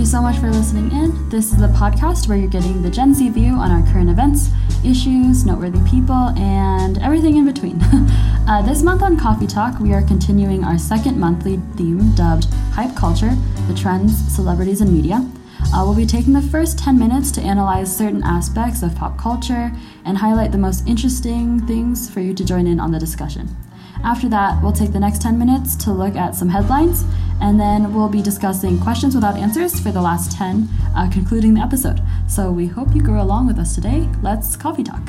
you so much for listening in. This is the podcast where you're getting the Gen Z view on our current events, issues, noteworthy people, and everything in between. uh, this month on Coffee Talk, we are continuing our second monthly theme dubbed Hype Culture The Trends, Celebrities, and Media. Uh, we'll be taking the first 10 minutes to analyze certain aspects of pop culture and highlight the most interesting things for you to join in on the discussion. After that, we'll take the next 10 minutes to look at some headlines, and then we'll be discussing questions without answers for the last 10, uh, concluding the episode. So we hope you grow along with us today. Let's coffee talk.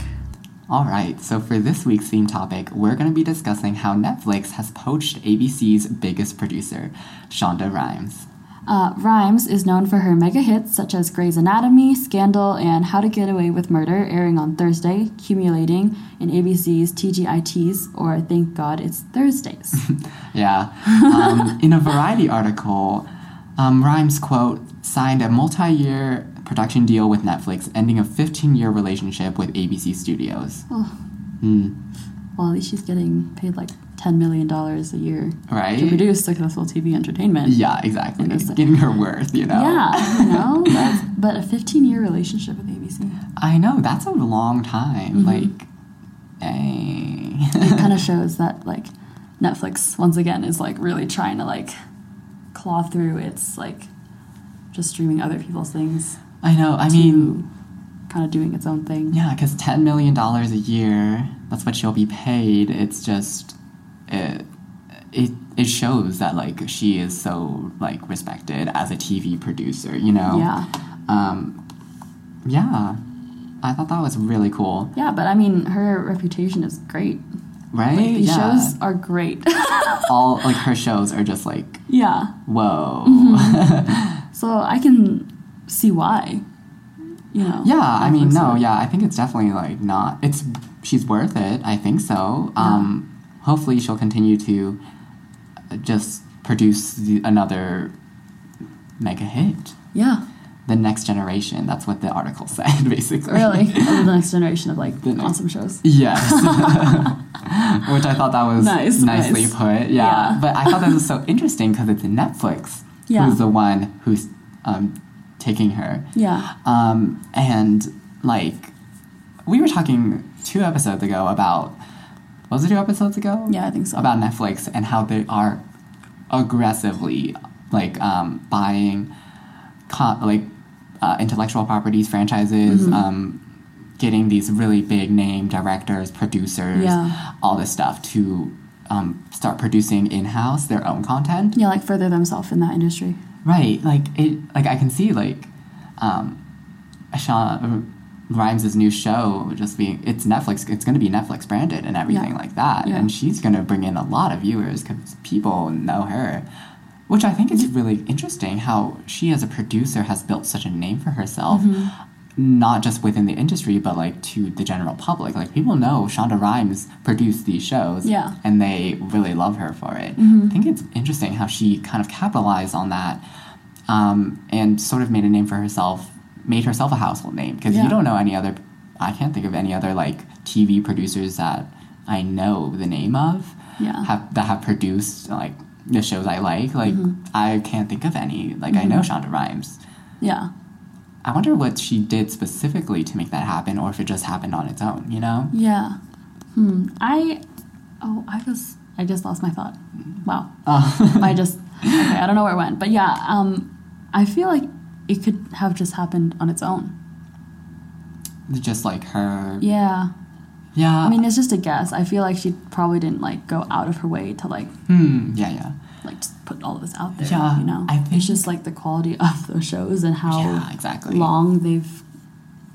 All right, so for this week's theme topic, we're going to be discussing how Netflix has poached ABC's biggest producer, Shonda Rhimes. Uh, Rhimes is known for her mega hits such as Grey's Anatomy, Scandal, and How to Get Away with Murder, airing on Thursday, accumulating in ABC's TGITs, or Thank God It's Thursdays. yeah. Um, in a Variety article, um, Rhimes, quote, signed a multi year production deal with Netflix, ending a 15 year relationship with ABC Studios. Oh. Hmm. Well, at least she's getting paid like $10 million a year Right? to produce successful TV entertainment. Yeah, exactly. Getting her worth, you know? Yeah, you know, but a 15 year relationship with ABC. I know, that's a long time. Mhm. Like, dang. It kind of shows that like Netflix once again is like really trying to like claw through its like just streaming other people's things I know, I to mean, kind of doing its own thing. yeah, because $10 million a year, that's what she'll be paid. It's just, it, it, it shows that, like, she is so, like, respected as a TV producer, you know? Yeah. Um, yeah. I thought that was really cool. Yeah, but I mean, her reputation is great. Right? Like, these yeah. shows are great. All, like, her shows are just like, yeah. whoa. Mm-hmm. So I can see why. You know. Yeah, I mean, no, yeah, I think it's definitely like not. It's she's worth it. I think so. Um, hopefully, she'll continue to uh, just produce the, another mega hit. Yeah. The next generation. That's what the article said, basically. Really. Of the next generation of like The next- awesome shows. Yes. Which I thought that was Nice, nicely nice. put. Yeah. Yeah. But I thought that was so interesting because it's Netflix Yeah. who's the one who's um, taking her. Yeah. Um, and like, we were talking two episodes ago about, was it two episodes ago? Yeah, I think so. About Netflix and how they are aggressively like um, buying, co- like uh, intellectual properties, franchises, Mhm. um, getting these really big name directors, producers, Yeah. all this stuff to um, start producing in house their own content. Yeah, like further themselves in that industry. Right, like it, like I can see like, um, Sean Rhimes' new show just being it's Netflix. It's going to be Netflix branded and everything Yeah. like that, Yeah. and she's going to bring in a lot of viewers because people know her. Which I think is really interesting how she, as a producer, has built such a name for herself, Mm-hmm. not just within the industry, but like to the general public. Like people know Shonda Rhimes produced these shows, Yeah. and they really love her for it. Mhm. I think it's interesting how she kind of capitalized on that um, and sort of made a name for herself, made herself a household name. Because Yeah. you don't know any other, I can't think of any other like TV producers that I know the name of Yeah. have that have produced like the shows I like. Like Mhm. I can't think of any. Like I know Shonda Rhimes. Yeah. I wonder what she did specifically to make that happen, or if it just happened on its own. You know? Yeah. Hmm. I. Oh, I just. I just lost my thought. Wow. Uh, I just. Okay, I don't know where it went, but yeah. Um, I feel like it could have just happened on its own. just like her. Yeah. Yeah. I mean, it's just a guess. I feel like she probably didn't like go out of her way to like Hmm. Yeah. Yeah. like just put all of this out there. Yeah, You know. I think- it's just like the quality of those shows and how yeah. Exactly. long they've.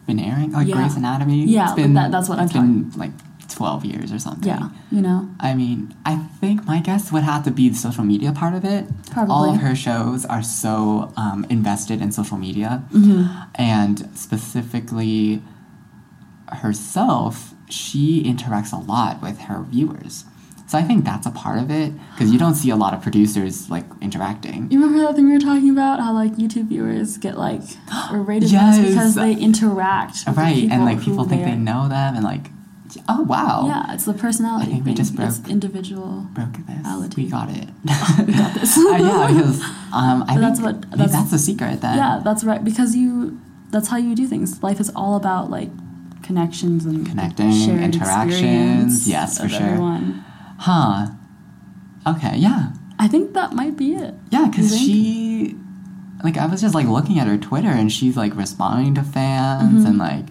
been airing, like Yeah. Grey's Anatomy. Yeah, been, that- that's what I'm been like twelve years or something. Yeah. You know. I mean, I think my guess would have to be the social media part of it. Probably. All of her shows are so um, invested in social media, Mm-hmm. and specifically herself, she interacts a lot with her viewers. So I think that's a part of it because you don't see a lot of producers like interacting. You remember that thing we were talking about? How like YouTube viewers get like or rated Yes. because they interact Right, and like people think they know them, and like, Oh wow. Yeah, it's the personality. I think we thing. just It's broke- individual. Broke this. Reality. We got it. We got this. Uh, yeah, because um, I But that's think what- that's- that's, the secret. Then Yeah, that's right. Because you, that's how you do things. Life is all about like connections and Connecting, shared interactions. Yes, for sure. Everyone. Huh. Okay. Yeah. I think that might be it. Yeah, because she, like, I was just like looking at her Twitter, and she's like responding to fans, Mhm. and like,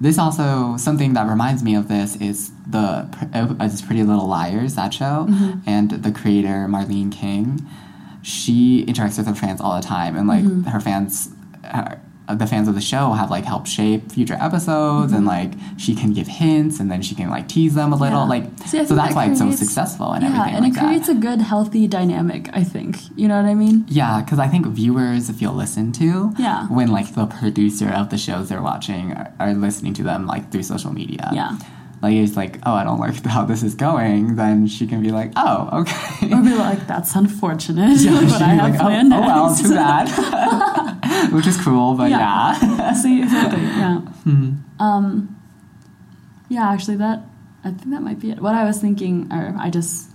this also something that reminds me of this is the uh, it's Pretty Little Liars that show, Mhm. and the creator Marlene King, she interacts with her fans all the time, and like Mhm. her fans. The fans of the show have like helped shape future episodes and Mhm. like she can give hints and then she can like tease them a little Yeah. like See, so that's that why it's so successful and yeah, everything and like it that. creates a good, healthy dynamic. I think. You know what I mean? Yeah, because I think viewers feel listened to Yeah. when like the producer of the shows they're watching are, are listening to them like through social media. Yeah. Like it's like, oh, I don't like how this is going. Then she can be like, oh, okay. Or be like, that's unfortunate. Yeah, but I have like, planned oh, oh well, too bad. Which is cruel, but Yeah. yeah. See, exactly. Yeah. Hmm. Um, yeah, actually, that I think that might be it. What I was thinking, or I just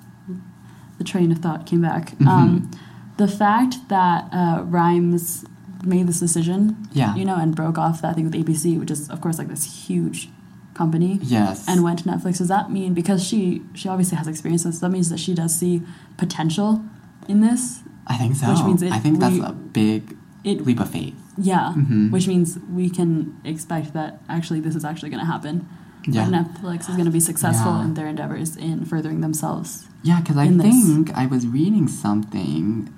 the train of thought came back. Mhm. Um, the fact that uh, Rhimes made this decision, Yeah. you know, and broke off that thing with ABC, which is of course like this huge company, Yes. and went to Netflix. Does that mean because she she obviously has experiences? That means that she does see potential in this. I think so. which means it- I think that's we- a big It leap of faith. yeah, Mhm. which means we can expect that actually this is actually going to happen. Yeah. Netflix is going to be successful Yeah. in their endeavors in furthering themselves. Yeah, because I in this. think I was reading something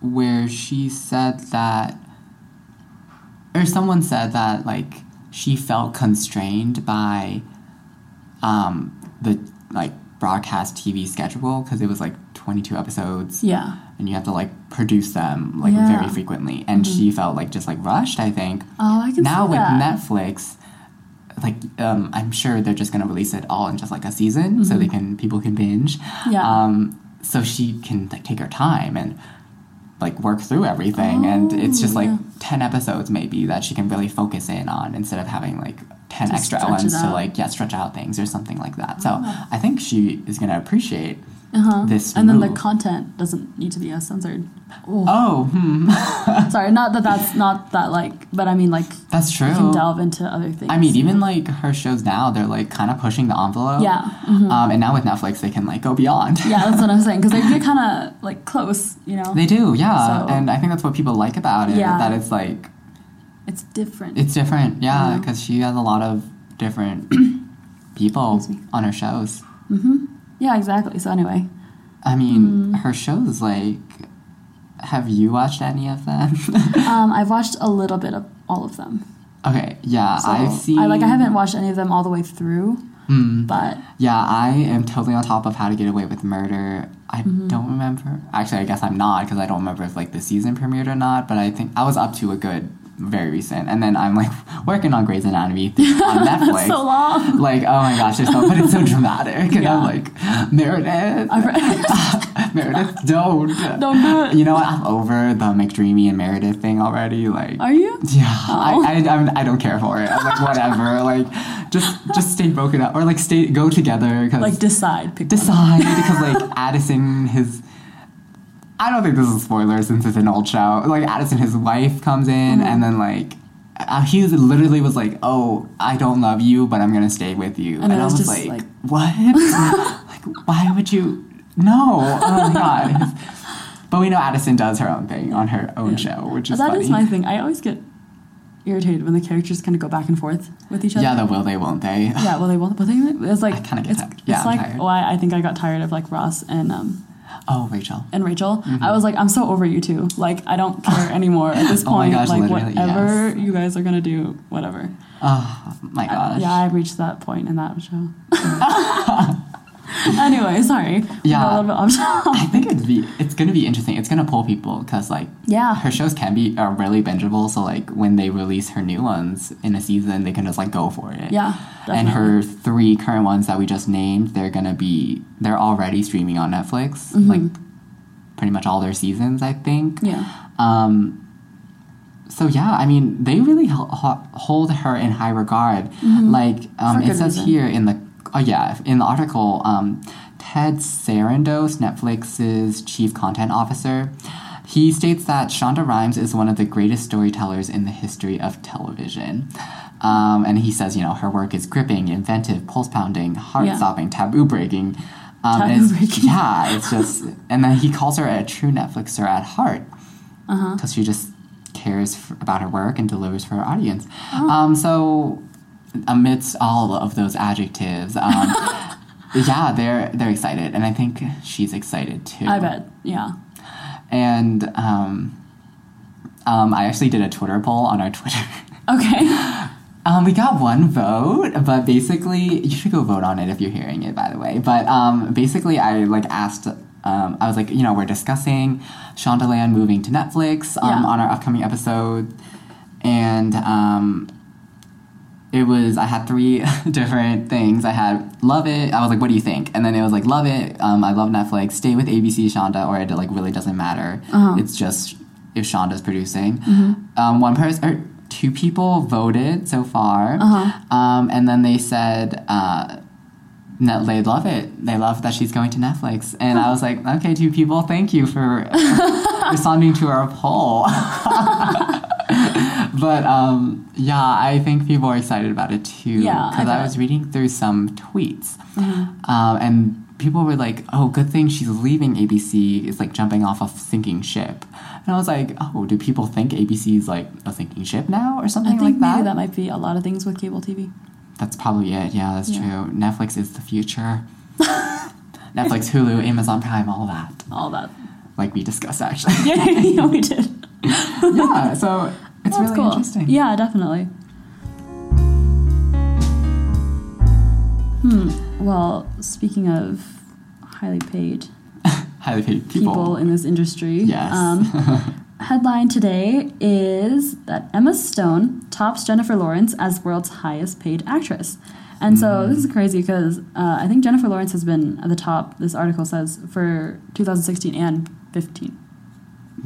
where she said that, or someone said that, like, she felt constrained by um, the, like, broadcast TV schedule because it was, like, 22 episodes Yeah. And you have to, like, produce them, like, Yeah. very frequently. And Mhm. she felt, like, just, like, rushed, I think. Oh, I can now with that. Netflix, like um, I'm sure they're just gonna release it all in just like a season, so Mhm. they can people can binge. Yeah. Um, so she can like take her time and like work through everything, and it's just Oh, like yeah. ten episodes maybe that she can really focus in on instead of having like ten extra ones to like yeah stretch out things or something like that. So Ah. I think she is gonna appreciate. Uh-huh. this and then the content doesn't need to be as censored. Oh, Oh, hmm. sorry, not that that's not that like, but I mean like that's true. you can delve into other things. I mean, even like her shows now, they're like kind of pushing the envelope. yeah, mhm. Um, and now with Netflix, they can like go beyond. yeah, that's what I'm saying because they get kind of like close, you know. they do, yeah. So- and I think that's what people like about it. Yeah. That it's like it's different. it's different, yeah, because she has a lot of different people on her shows. hmm Yeah, exactly. So anyway, I mean, Hmm. her shows like. Have you watched any of them? um, I've watched a little bit of all of them. okay, yeah, So I've seen. I like I haven't watched any of them all the way through, Hmm. but Yeah, I am totally on top of How to Get Away with Murder. I Mhm. don't remember. Actually, I guess I'm not because I don't remember if like the season premiered or not. But I think I was up to a good, very recent, and then I'm like working on Grey's Anatomy on Netflix. so long. Like, oh my gosh, there's so, but it's so dramatic, and Yeah. I'm like, Meredith, read- Meredith, don't, Don't do it. You know what? I'm over the McDreamy and Meredith thing already. Like, Are you? yeah, Oh. I, I, I'm, I don't care for it. I'm like, whatever. like, just just stay broken up or like stay go together because Like decide, pick decide because like Addison his. I don't think this is a spoiler since it's an old show. Like Addison, his wife comes in Mhm. and then like. Uh, he literally was like, "Oh, I don't love you, but I'm gonna stay with you," And it I was was just, like, like- "What? like, why would you? No! Oh my god!" But we know Addison does her own thing on her own Yeah. show, which is That funny. is my thing. I always get irritated when the characters kind of go back and forth with each other. Yeah, the will they, won't they? yeah, well, they won't. But they, it's like I kinda get it's, tired. Yeah, it's I'm like tired. why I think I got tired of like Ross and um Oh, Rachel. and Rachel. Mhm. I was like, I'm so over you two. Like, I don't care anymore at this Oh my point. gosh, like, whatever yes. you guys are gonna do, whatever. Oh my I- gosh. yeah, I reached that point in that show. anyway, sorry. Yeah. a little bit off. I think it'd be it's gonna be interesting. It's gonna pull people because like Yeah. her shows can be are really bingeable. So like when they release her new ones in a season, they can just like go for it. Yeah. And her three current ones that we just named, they're gonna be they're already streaming on Netflix. Mhm. Like pretty much all their seasons, I think. Yeah. Um, so yeah, I mean, they really ho- hold her in high regard. Like um, Mm-hmm. It says reason. here in the oh yeah in the article, um, Ted Sarandos, Netflix's chief content officer, he states that Shonda Rhimes is one of the greatest storytellers in the history of television. Um, and he says, you know, her work is gripping, inventive, pulse pounding, heart stopping, taboo breaking. Um, Taboo-breaking. Yeah, it's just, and then he calls her a true Netflixer at heart Uh-huh. because she just cares f- about her work and delivers for her audience. Oh. Um, so, amidst all of those adjectives, um, yeah, they're they're excited, and I think she's excited too. I bet. Yeah. And um, um, I actually did a Twitter poll on our Twitter. Okay. Um, we got one vote, but basically, you should go vote on it if you're hearing it, by the way. But um, basically, I like asked. Um, I was like, you know, we're discussing Shondaland moving to Netflix um, Yeah. on our upcoming episode, and um, it was I had three different things. I had love it. I was like, what do you think? And then it was like love it. Um, I love Netflix. Stay with ABC, Shonda, or it like really doesn't matter. Uh-huh. It's just if Shonda's producing. Um, one person or two people voted so far, Uh-huh. um, and then they said. Uh, no, they love it. They love that she's going to Netflix. And I was like, okay, two people, thank you for responding to our poll. but um, yeah, I think people are excited about it too. Yeah, Because I, bet. was reading through some tweets. Um, and people were like, oh, good thing she's leaving ABC. It's like jumping off a sinking ship. And I was like, oh, do people think ABC is like a sinking ship now or something I think like that? maybe that might be a lot of things with cable TV. That's probably it. Yeah, that's Yeah. true. Netflix is the future. Netflix, Hulu, Amazon Prime, all that. All that. Like we discussed, actually. Yeah, we did. yeah, so it's That's really cool. interesting. Yeah, definitely. Hmm. Well, speaking of highly paid Highly paid people. people, in this industry, Yes. um, headline today is that Emma Stone tops Jennifer Lawrence as world's highest paid actress. And so this is crazy because uh, I think Jennifer Lawrence has been at the top, this article says, for 2016 and 15.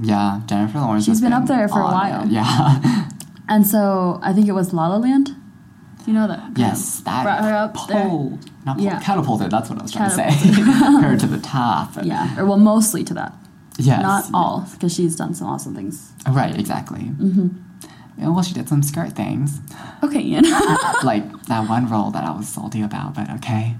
Yeah, Jennifer Lawrence. She's has been up there for a while. it. Yeah. And so I think it was La La Land. You know that? yes, that brought her up there. not pole, Yeah. catapulted. That's what I was trying to say. her to the top. Yeah, or well, mostly to that. Yes. Not all, because she's done some awesome things. Right. Exactly. Mm-hmm. well, she did some skirt things, Okay, Ian. like that one role that I was salty about. But okay.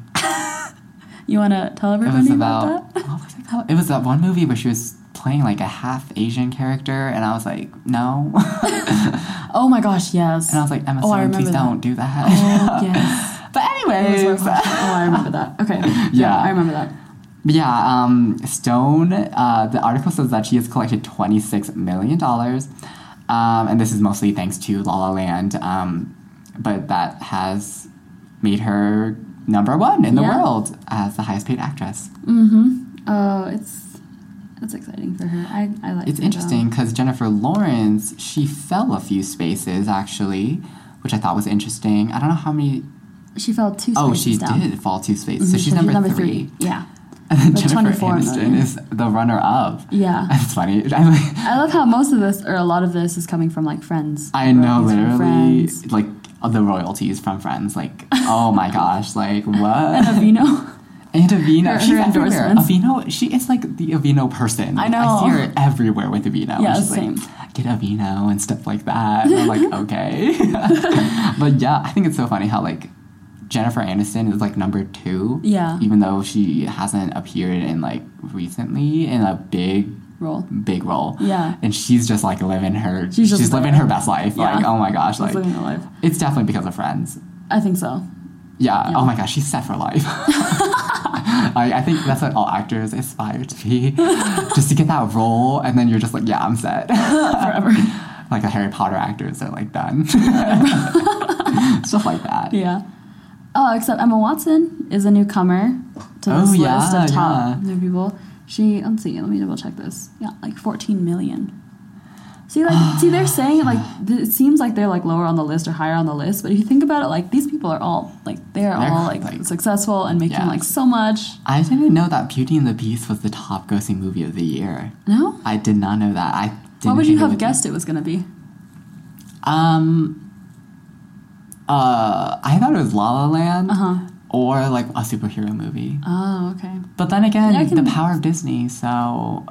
you want to tell It everybody was about, about, that? what was it called? It was that one movie where she was playing like a half Asian character, and I was like, no. Oh my gosh, yes. and I was like, Emma Oh, Stone, please that. don't do that. Oh, yes. but anyways, oh, I remember that. Okay. Yeah. I remember that. But yeah, um, Stone. Uh, the article says that she has collected twenty six million dollars, um, and this is mostly thanks to La La Land. Um, but that has made her number one in the Yeah. world as the highest paid actress. Oh, it's it's exciting for her. I, I like It's interesting because Jennifer Lawrence, she fell a few spaces actually, which I thought was interesting. I don't know how many. She fell two spaces Oh, she down. did fall two spaces, so Mhm, she's number, three. Yeah. And then With Jennifer Aniston million. is the runner-up. Yeah. That's funny. I, love how most of this, or a lot of this, is coming from like friends. I know, literally, like the royalties from Friends. Like, oh my gosh, like And what? Aveeno. And Aveeno, Her- she's her everywhere. Aveeno, she is like the Aveeno person. I Like, I know. see her everywhere with Aveeno. Yeah, she's same. like, get Aveeno and stuff like that. And I'm like, okay. but yeah, I think it's so funny how like Jennifer Aniston is like number two. Yeah. Even though she hasn't appeared in like recently in a big role. big role. Yeah. And she's just like living her She's she's, living her best life. Like, oh my gosh, She's like living her life. it's definitely because of friends. I think so. Yeah. Yeah. Oh my gosh, she's set for life. I, I think that's what all actors aspire to be. just to get that role and then you're just like, yeah, I'm set. Forever. like the Harry Potter actors are like done. Stuff like that. yeah. Oh, except Emma Watson is a newcomer to oh, this Oh, list yeah, of top yeah. new people. She, let's see, let me double check this. Yeah, like 14 million. See, like, see, they're saying like th- it seems like they're like lower on the list or higher on the list, but if you think about it, like these people are all like they're, They're, all like, like- successful and making Yes. like so much. I didn't know that Beauty and the Beast was the top grossing movie of the year. No, I did not know that. I didn't what would you it have be- guessed it was gonna be? Um. Uh, I thought it was La La Land Uh huh. Or like a superhero movie. Oh, okay. But then again, Yeah, the power of Disney. So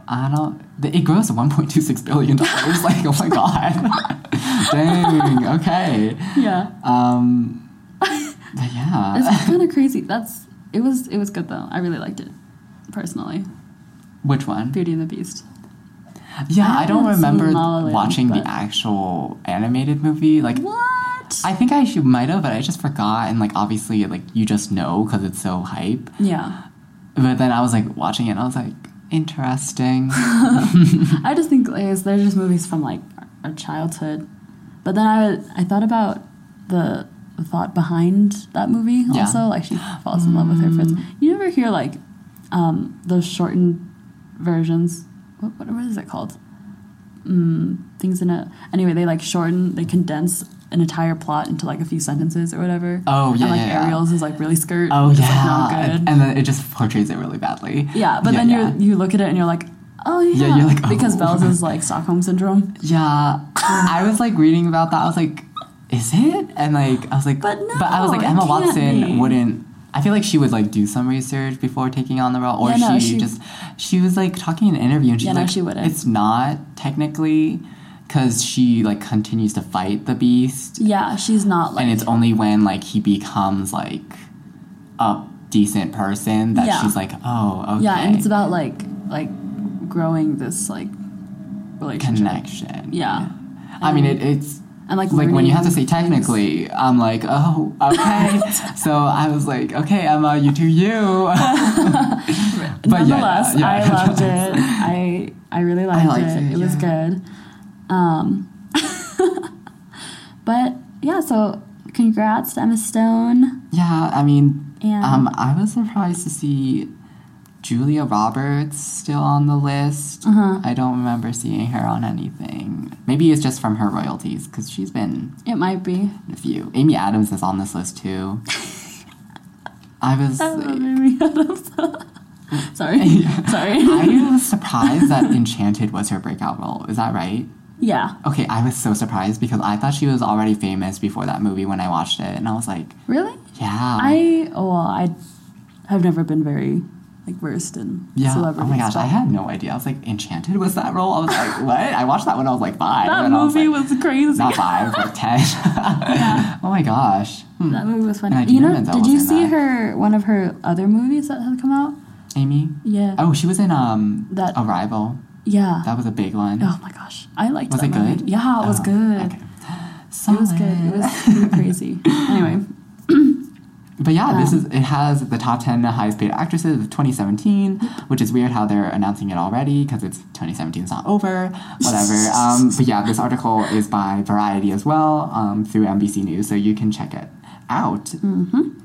I don't. It grossed one point two six billion dollars. like, oh my god. Dang. Okay. Yeah. Um. But yeah. It's kind of crazy. That's it was it was good though. I really liked it personally. Which one? Beauty and the Beast. Yeah, I I don't remember La La Land, watching the actual animated movie. Like, What? I think I should might have, but I just forgot. And like, obviously, like you just know because it's so hype. yeah. But then I was like watching it, and I was like, interesting. I just think like, they're just movies from like our childhood. But then I I thought about the, thought behind that movie Yeah. also. Like she falls in love with her friends. You ever hear like um, those shortened versions? What, what what is it called? Mm, things in a anyway. They like shorten. They condense an entire plot into like a few sentences or whatever. Oh, yeah, And like yeah, yeah. Ariel's is like really skirt. oh yeah, like, not good. and then it just portrays it really badly. yeah, but Yeah, then you you look at it and you're like, oh yeah, Yeah, you're like, oh. because oh. Belle's is like Stockholm syndrome. Yeah, I was like reading about that. I was like, is it? And like, I was like, But no, but I was like, Emma Watson be. wouldn't. I feel like she would like do some research before taking on the role, or Yeah, no, she, she- just she was like talking in an interview, and she's Yeah, no, like, she wouldn't. it's not technically because she like continues to fight the beast, Yeah, she's not like and it's only when like he becomes like a decent person that Yeah. she's like, oh, okay, yeah, and it's about like like growing this like relationship. connection. Yeah, I mean, it, it's and like like when you have to say learning things. technically, I'm like, oh, okay. so I was like, okay, Emma, you do you. But Nonetheless, yeah, I loved it. I I really liked liked it. it, It, was good. Um, but yeah, so congrats to Emma Stone. yeah, I mean, And- um, I was surprised to see Julia Roberts still on the list. Uh-huh. I don't remember seeing her on anything. Maybe it's just from her royalties because she's been It might be. a few. Amy Adams is on this list too. I was. I love like- Amy Adams. Sorry, sorry. I was surprised that Enchanted was her breakout role. Is that right? Yeah, Okay, I was so surprised because I thought she was already famous before that movie when I watched it, and I was like, really. yeah, I oh well, I have never been very like versed in yeah. celebrity Oh my gosh, stuff. I had no idea. I was like, Enchanted was that role? I was like, what? I watched that when I was like five. that movie was, was, crazy. not five, like ten. Oh my gosh. Hmm. That movie was funny. You know, Menzel did you see that. her one of her other movies that had come out? Amy. Yeah. Oh, she was in um That- Arrival. Yeah. That was a big one. oh my gosh, I liked was that Was it movie. good? Yeah, it was Oh, good. okay. It was good. It was crazy. Anyway, But yeah, this Um, is it has the top ten highest paid actresses of 2017, which is weird how they're announcing it already because it's 2017 is not over, whatever. um, but yeah, this article is by Variety as well um, through NBC News, so you can check it out. Mm.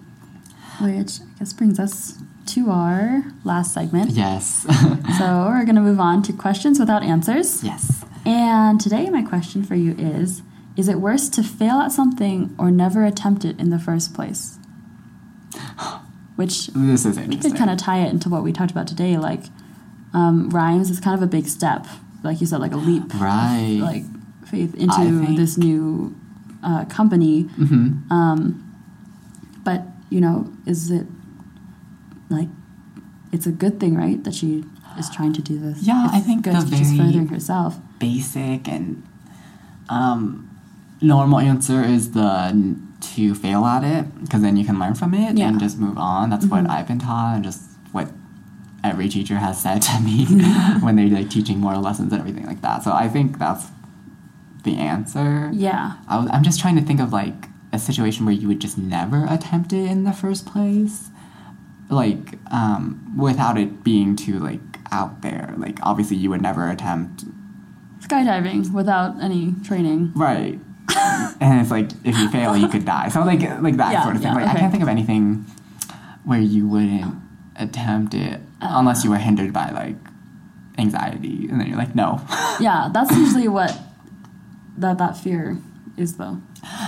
which I guess brings us to our last segment. Yes, So we're gonna move on to questions without answers. yes. And today, my question for you is Is it worse to fail at something or never attempt it in the first place? Which This is we interesting. could kind of tie it into what we talked about today. Like, um, Rhimes is kind of a big step. Like you said, like a leap, right. like faith into this new uh, company. hmm Um, but, you know, is it like it's a good thing, right? That she is trying to do this. Yeah, It's I think good the she's furthering herself. basic and um, normal answer is the to fail at it because then you can learn from it Yeah. and just move on. That's what Mhm. I've been taught and just what every teacher has said to me when they're like teaching moral lessons and everything like that. So I think that's the answer. Yeah. I was, I'm just trying to think of like a situation where you would just never attempt it in the first place, like um, without it being too like out there. Like obviously you would never attempt Skydiving without any training. Right. and it's like if you fail, you could die. So like like that Yeah, sort of thing. yeah, like I can't think of anything where you wouldn't attempt it Uh. unless you were hindered by like anxiety, and then you're like, no. Yeah, that's usually what that that fear is, though.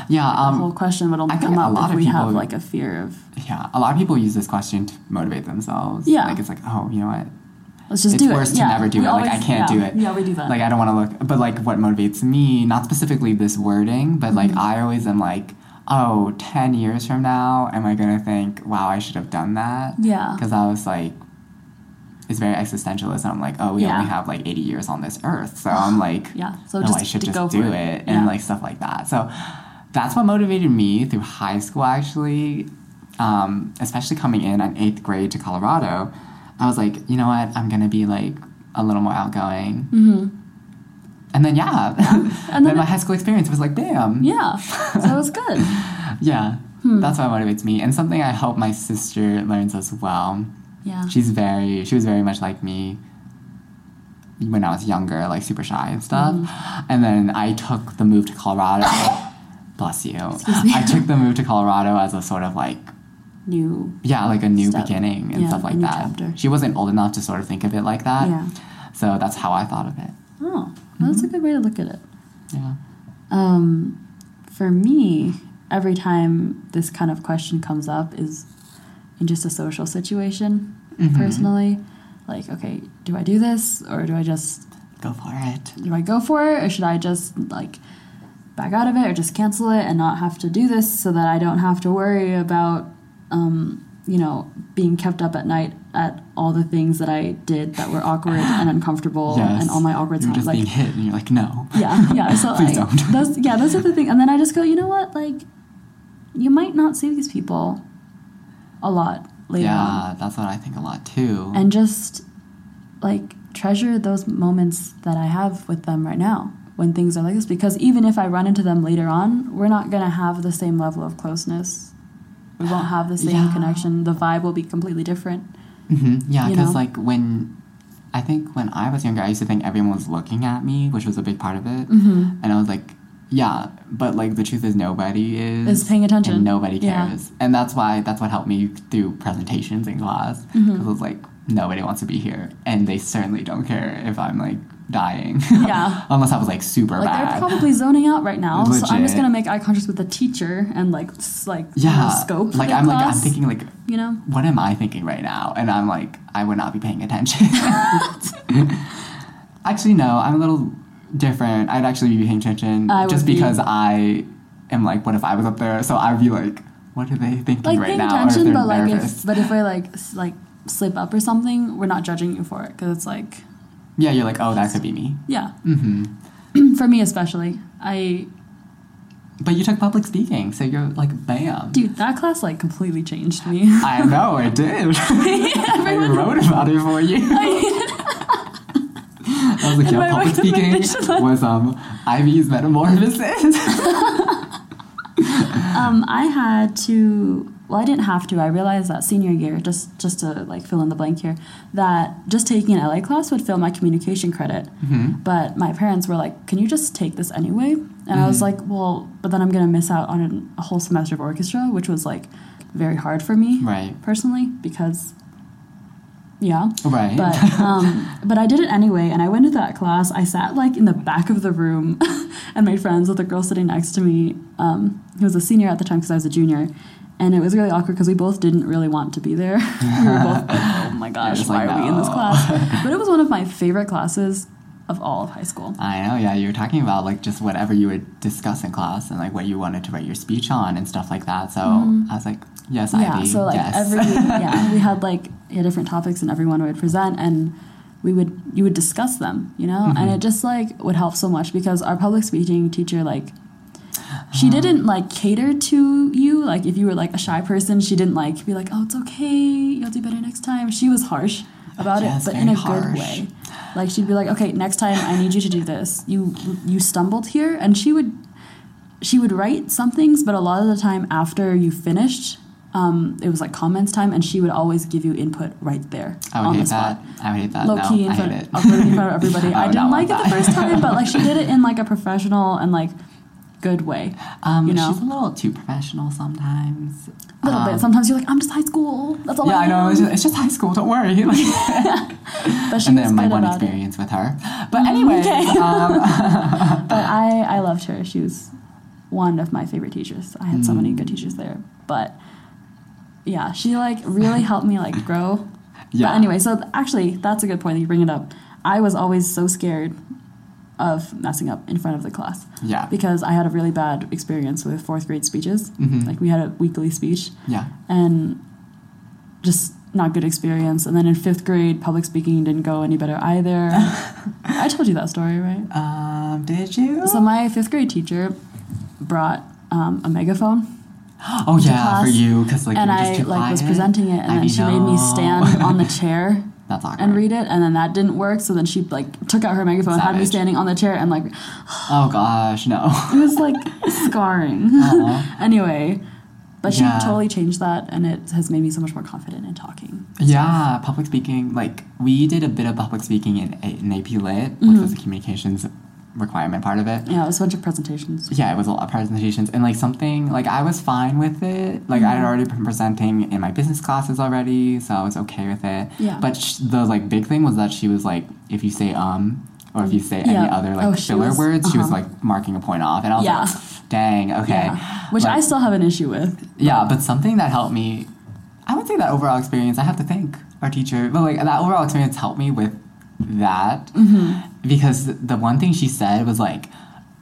yeah. the whole Um. question would only I come a up lot if of we have people- like a fear of. Yeah. A lot of people use this question to motivate themselves. Yeah. Like it's like, oh, you know what? Let's just it's do it. worse to Yeah. never do We it. like I can't yeah. do it. Yeah, we do that. Like I don't want to look, but like what motivates me, not specifically this wording, but like Mm-hmm. I always am like, oh, 10 years from now, am I gonna think, wow, I should have done that? Yeah. Because I was like, it's very existentialist. And I'm like, oh, we Yeah. only have like 80 years on this earth, so I'm like, Yeah. So no, just I should just do it, it. and Yeah. like stuff like that. So that's what motivated me through high school actually, um, especially coming in in eighth grade to Colorado. I was like, you know what, I'm gonna be like a little more outgoing. hmm And then yeah, And then, then my it- high school experience was like, bam, Yeah. So it was good. yeah. Hmm. That's what motivates me, and something I hope my sister learns as well. Yeah. She's very, she was very much like me when I was younger, like super shy and stuff. Mm-hmm. And then I took the move to Colorado. bless you. I took the move to Colorado as a sort of like, New. yeah, like a new Step. beginning and Yeah, stuff like that. chapter. She wasn't old enough to sort of think of it like that. Yeah. So that's how I thought of it. Oh, that's a good way to look at it. Yeah. Um, for me, every time this kind of question comes up is in just a social situation. Mhm. Personally, like, okay, do I do this or do I just Go for it. do I go for it or should I just like back out of it or just cancel it and not have to do this so that I don't have to worry about um, you know being kept up at night at all the things that I did that were awkward and uncomfortable Yes. and all my awkward You're times just like being hit and you're like, no. yeah yeah so Please like don't. those yeah those are the things and then I just go you know what like you might not see these people a lot later on Yeah, that's what I think a lot too. and just like treasure those moments that I have with them right now when things are like this because even if I run into them later on, we're not going to have the same level of closeness. We won't have the same Yeah. connection. The vibe will be completely different. hmm Yeah, because like when I think when I was younger, I used to think everyone was looking at me, which was a big part of it, Mm-hmm. and I was like, yeah, but like the truth is nobody is Is paying attention. and nobody Yeah. cares, and that's why that's what helped me through presentations in class because Mm-hmm. it was like nobody wants to be here, and they certainly don't care if I'm like dying, Yeah. unless I was like super Like bad. they're probably zoning out right now, so I'm just gonna make eye contact with the teacher and like s- like yeah, scope. like I'm like I'm thinking like you know. what am I thinking right now? And I'm like, I would not be paying attention. actually, no, I'm a little different. I'd actually be paying attention I just would be. because I am like, what if I was up there? So I'd be like, what are they thinking like right paying now? attention, but like if but if I like like slip up or something, we're not judging you for it because it's like yeah, you're like, oh, that could be me. yeah. Mm-hmm. for me especially i But you took public speaking, so you're like, bam. dude that class like completely changed me I know it did. I wrote about it for you. I was like, yeah, my public speaking was um Ivy's metamorphosis. um i had to well i didn't have to i realized that senior year just just to like fill in the blank here that just taking an la class would fill my communication credit Mhm. but my parents were like can you just take this anyway and i was Mhm. like well but then i'm gonna miss out on a whole semester of orchestra which was like very hard for me Right. personally because yeah Right. but um, but I did it anyway, and I went to that class. I sat like in the back of the room, and made friends with a girl sitting next to me, um, who was a senior at the time because I was a junior, and it was really awkward because we both didn't really want to be there. we were both like, "Oh my gosh, why like, are we in this class?" But it was one of my favorite classes of all of high school. I know, yeah. You were talking about like just whatever you would discuss in class and like what you wanted to write your speech on and stuff like that. So I was like, yes, Mm-hmm. yeah, Ivy. so like yes. every yeah, we had like yeah, different topics, and everyone would present and. We would you would discuss them, you know, and Mhm. it just like would help so much because our public speaking teacher like she Uh-huh. didn't like cater to you like if you were like a shy person she didn't like be like oh it's okay you'll do better next time she was harsh about Yes, it but in a very good way like she'd be like okay next time i need you to do this you you stumbled here and she would she would write some things but a lot of the time after you finished um, it was like comments time and she would always give you input right there I would on the hate spot that. I would hate that. low no, key in I front, awkward in front of everybody. I I, didn't like it the first time, but like she did it in like a professional and like good way. Um, you know. she's a little too professional sometimes. A little Um, bit. Sometimes you're like, I'm just high school. That's all Yeah, I, I know. It's just, it's just high school. Don't worry. But she and then my one about it. experience with her. But anyway, Okay. um, But I, I loved her. She was one of my favorite teachers. I had so many Mm. good teachers there. But yeah, she like really helped me like grow. Yeah. But anyway, so actually, that's a good point that you bring it up. I was always so scared of messing up in front of the class Yeah. because I had a really bad experience with fourth grade speeches. Mhm. Like we had a weekly speech Yeah. and just not good experience. And then in fifth grade, public speaking didn't go any better either. I told you that story, right? Um, did you? So my fifth grade teacher brought um, a megaphone, oh yeah, class, for you because like and you were just I like was presenting it, and I then she made me stand on the chair That's awkward. and read it, and then that didn't work. So then she like took out her megaphone, had me standing on the chair, and like Oh gosh, no. it was like scarring. Aw. anyway, but she Yeah. totally changed that, and it has made me so much more confident in talking. Yeah, public speaking. Like we did a bit of public speaking in, in AP Lit, which Mm-hmm. was the communications requirement part of it. Yeah, it was a bunch of presentations. Yeah, it was a lot of presentations and like something like I was fine with it. Like I had Mhm. already been presenting in my business classes already, so I was okay with it. Yeah. But sh- the like big thing was that she was like, if you say um or if you say any other like Oh, filler was- words, she was uh-huh. like marking a point off, and I was Yeah. like, dang, okay. Yeah. Which I still have an issue with. Yeah, but something that helped me, I would say that overall experience, I have to thank our teacher, but like that overall experience helped me with that Mm-hmm. Because the one thing she said was like,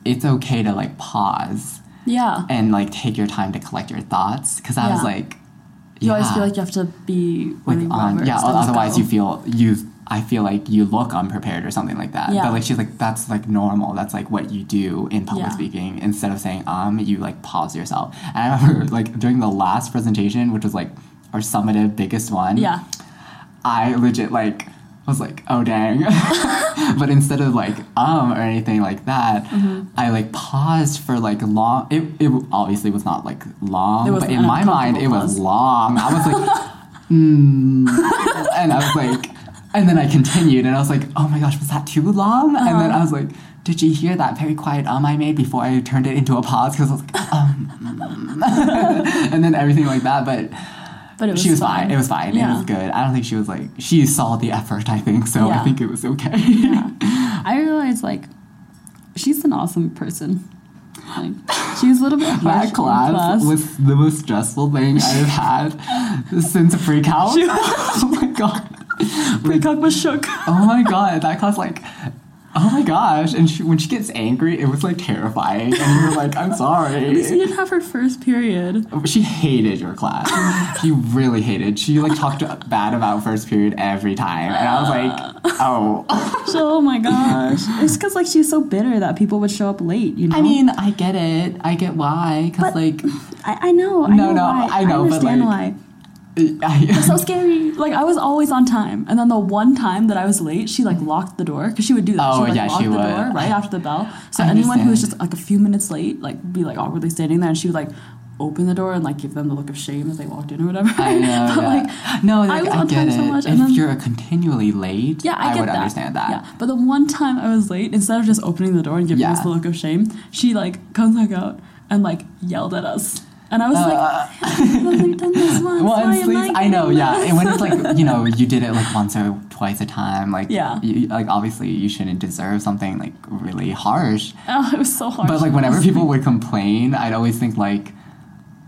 it's okay to like pause Yeah. and like take your time to collect your thoughts because I was Yeah. like, You always feel like you have to be like on, yeah, versed and just otherwise go. you feel you. I feel like you look unprepared or something like that. Yeah. But like she's like that's like normal. That's like what you do in public Yeah. speaking. Instead of saying um, you like pause yourself. And I remember like during the last presentation, which was like our summative biggest one. Yeah. I legit like was like, oh dang. but instead of like um or anything like that, Mm-hmm. I like paused for like long. It, it obviously was not like long, but in my mind it was long. I was like, hmm. and I was like, and then I continued and I was like, oh my gosh, was that too long? And then Uh-huh. I was like, did you hear that very quiet um I made before I turned it into a pause? Because I was like, um, and then everything like that. But But it was she was fine. It was fine. It was good. I don't think she was like she saw the effort. I think so. I think it was okay. Yeah. I realized like she's an awesome person. Like she's a little bit harsh that in class, was the most stressful thing I've had since pre-cal. oh my god. Pre-calc was shook. Oh my god. That class like. Oh my gosh! And she, when she gets angry, it was like terrifying. And you were like, "I'm sorry. She sorry." didn't have her first period. She hated your class. she really hated. She like talked bad about first period every time, and I was like, "Oh." So, oh my gosh. It's because like she's so bitter that people would show up late, you know? I mean, I get it. I get why. Because, But- like, I, I know. I No, know no, why. I know, but, understand like- why. I, so scary. Like I was always on time, and then the one time that I was late, she like locked the door because she would do that. Oh, she would, like, yeah, lock she the would. door right after the bell. So I anyone who was just like a few minutes late, like be like awkwardly standing there, and she would like open the door and like give them the look of shame as they walked in or whatever. I know. but yeah. like no, I like, was I, on get time it. so much, if and then- you're continually late, yeah, I, get would that. understand that. Yeah, but the one time I was late, instead of just opening the door and giving Yeah. us the look of shame, she like comes back out and like yelled at us, and I was Uh, like, I've done this once. well, why and am sleeps, I know, yeah. And when it's like, you know, you did it like once or twice a time, like, Yeah. you, like obviously you shouldn't deserve something like really harsh. oh, it was so hard. But like whenever people would complain, I'd always think like,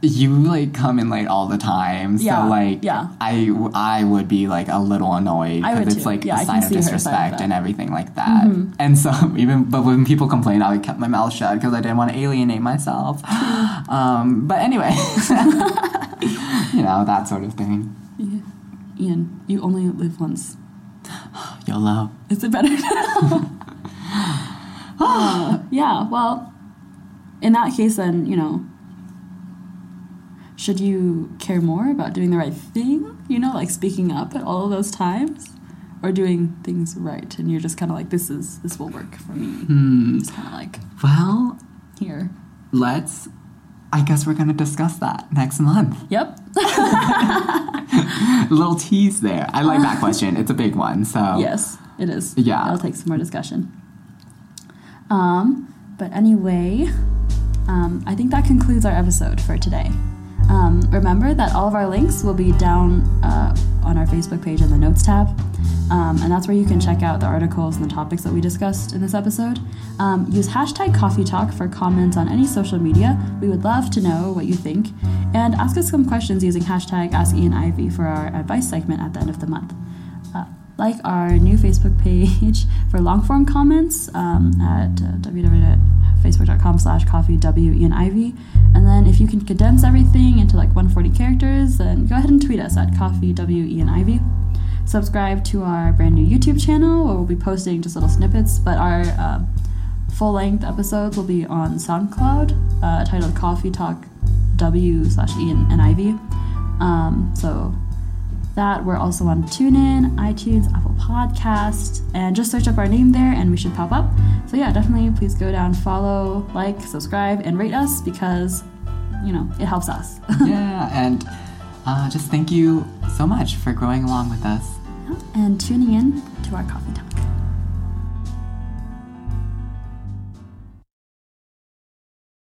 you like come in late all the time, Yeah, so like, yeah. I I would be like a little annoyed because it's too. like Yeah, a sign of see her side of disrespect and everything like that. Mhm. And so even but when people complain, I kept my mouth shut because I didn't want to alienate myself. um, but anyway, you know that sort of thing. Yeah. Ian, you only live once. YOLO. Is it better now? Uh, yeah, well, in that case, then, you know, should you care more about doing the right thing? You know, like speaking up at all of those times? Or doing things right and you're just kind of like, this is, this will work for me. Hmm. Just kind of like, Well, here. let's. I guess we're gonna discuss that next month. Yep. A little tease there. I like that question. It's a big one. So Yes, it is. Yeah. That'll take some more discussion. Um, but anyway, um, I think that concludes our episode for today. Um, remember that all of our links will be down uh, on our Facebook page in the Notes tab. Um, and that's where you can check out the articles and the topics that we discussed in this episode. Um, use hashtag Coffee Talk for comments on any social media. We would love to know what you think. And ask us some questions using hashtag Ask Ian Ivy for our advice segment at the end of the month. like our new Facebook page for long form comments um, at uh, www.facebook.com slash coffee W Ian Ivy. And then if you can condense everything into like 140 characters, then go ahead and tweet us at coffee W Ian Ivy. Subscribe to our brand new YouTube channel where we'll be posting just little snippets, but our uh, full length episodes will be on SoundCloud uh, titled Coffee Talk W slash Ian and Ivy. Um, so that we're also on TuneIn, iTunes, Apple Podcast, and just search up our name there and we should pop up. So yeah, definitely please go down, follow, like, subscribe, and rate us because you know it helps us. yeah, and uh, just thank you so much for growing along with us and tuning in to our coffee talk.